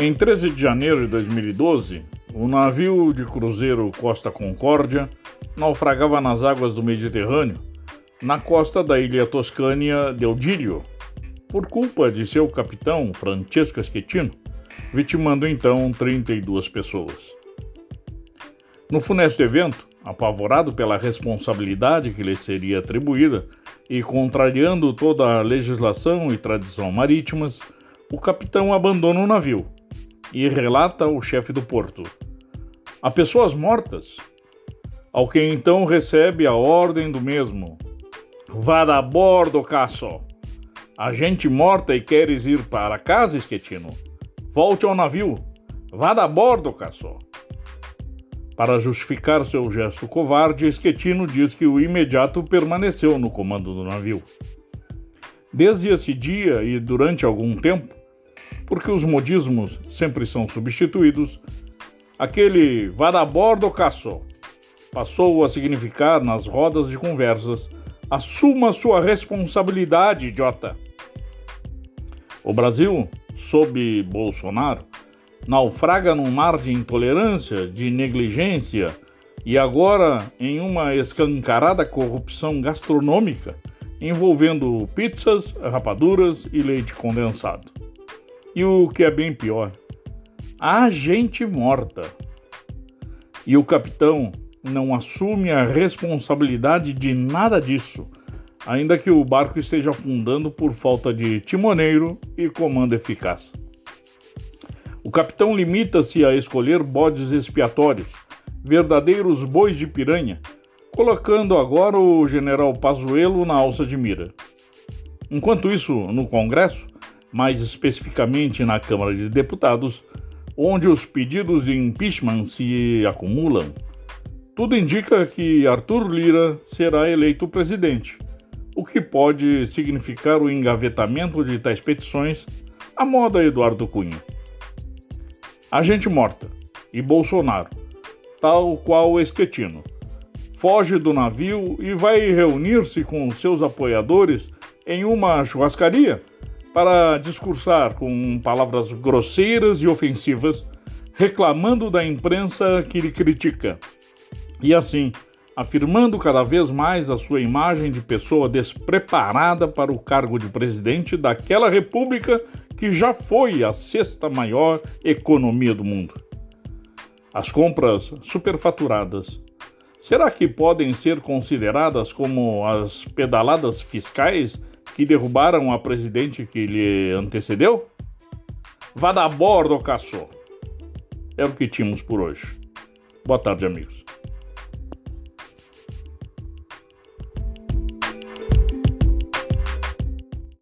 Em 13 de janeiro de 2012, o navio de cruzeiro Costa Concórdia naufragava nas águas do Mediterrâneo, na costa da ilha toscânia de Eudílio, por culpa de seu capitão Francesco Schettino, vitimando então 32 pessoas. No funesto evento, apavorado pela responsabilidade que lhe seria atribuída e contrariando toda a legislação e tradição marítimas, o capitão abandona o navio e relata ao chefe do porto: Há pessoas mortas. Ao que então recebe a ordem do mesmo: Vá a bordo, Casso. A gente morta e queres ir para casa, Esquetino? Volte ao navio. Vá a bordo, Casso. Para justificar seu gesto covarde, Esquetino diz que o imediato permaneceu no comando do navio. Desde esse dia e durante algum tempo, porque os modismos sempre são substituídos, aquele vá da bordo caço passou a significar nas rodas de conversas assuma sua responsabilidade, idiota. O Brasil, sob Bolsonaro, naufraga num mar de intolerância, de negligência e agora em uma escancarada corrupção gastronômica envolvendo pizzas, rapaduras e leite condensado. E o que é bem pior, há gente morta. E o capitão não assume a responsabilidade de nada disso, ainda que o barco esteja afundando por falta de timoneiro e comando eficaz. O capitão limita-se a escolher bodes expiatórios, verdadeiros bois de piranha, colocando agora o general Pazuello na alça de mira. Enquanto isso, no Congresso, mais especificamente na Câmara de Deputados, onde os pedidos de impeachment se acumulam. Tudo indica que Arthur Lira será eleito presidente, o que pode significar o engavetamento de tais petições à moda Eduardo Cunha. A gente morta e Bolsonaro, tal qual Esquetino, foge do navio e vai reunir-se com seus apoiadores em uma churrascaria para discursar com palavras grosseiras e ofensivas, reclamando da imprensa que lhe critica. E assim, afirmando cada vez mais a sua imagem de pessoa despreparada para o cargo de presidente daquela república que já foi a sexta maior economia do mundo. As compras superfaturadas. Será que podem ser consideradas como as pedaladas fiscais que derrubaram a presidente que lhe antecedeu? Vá da bordo, caçou. É o que tínhamos por hoje. Boa tarde, amigos.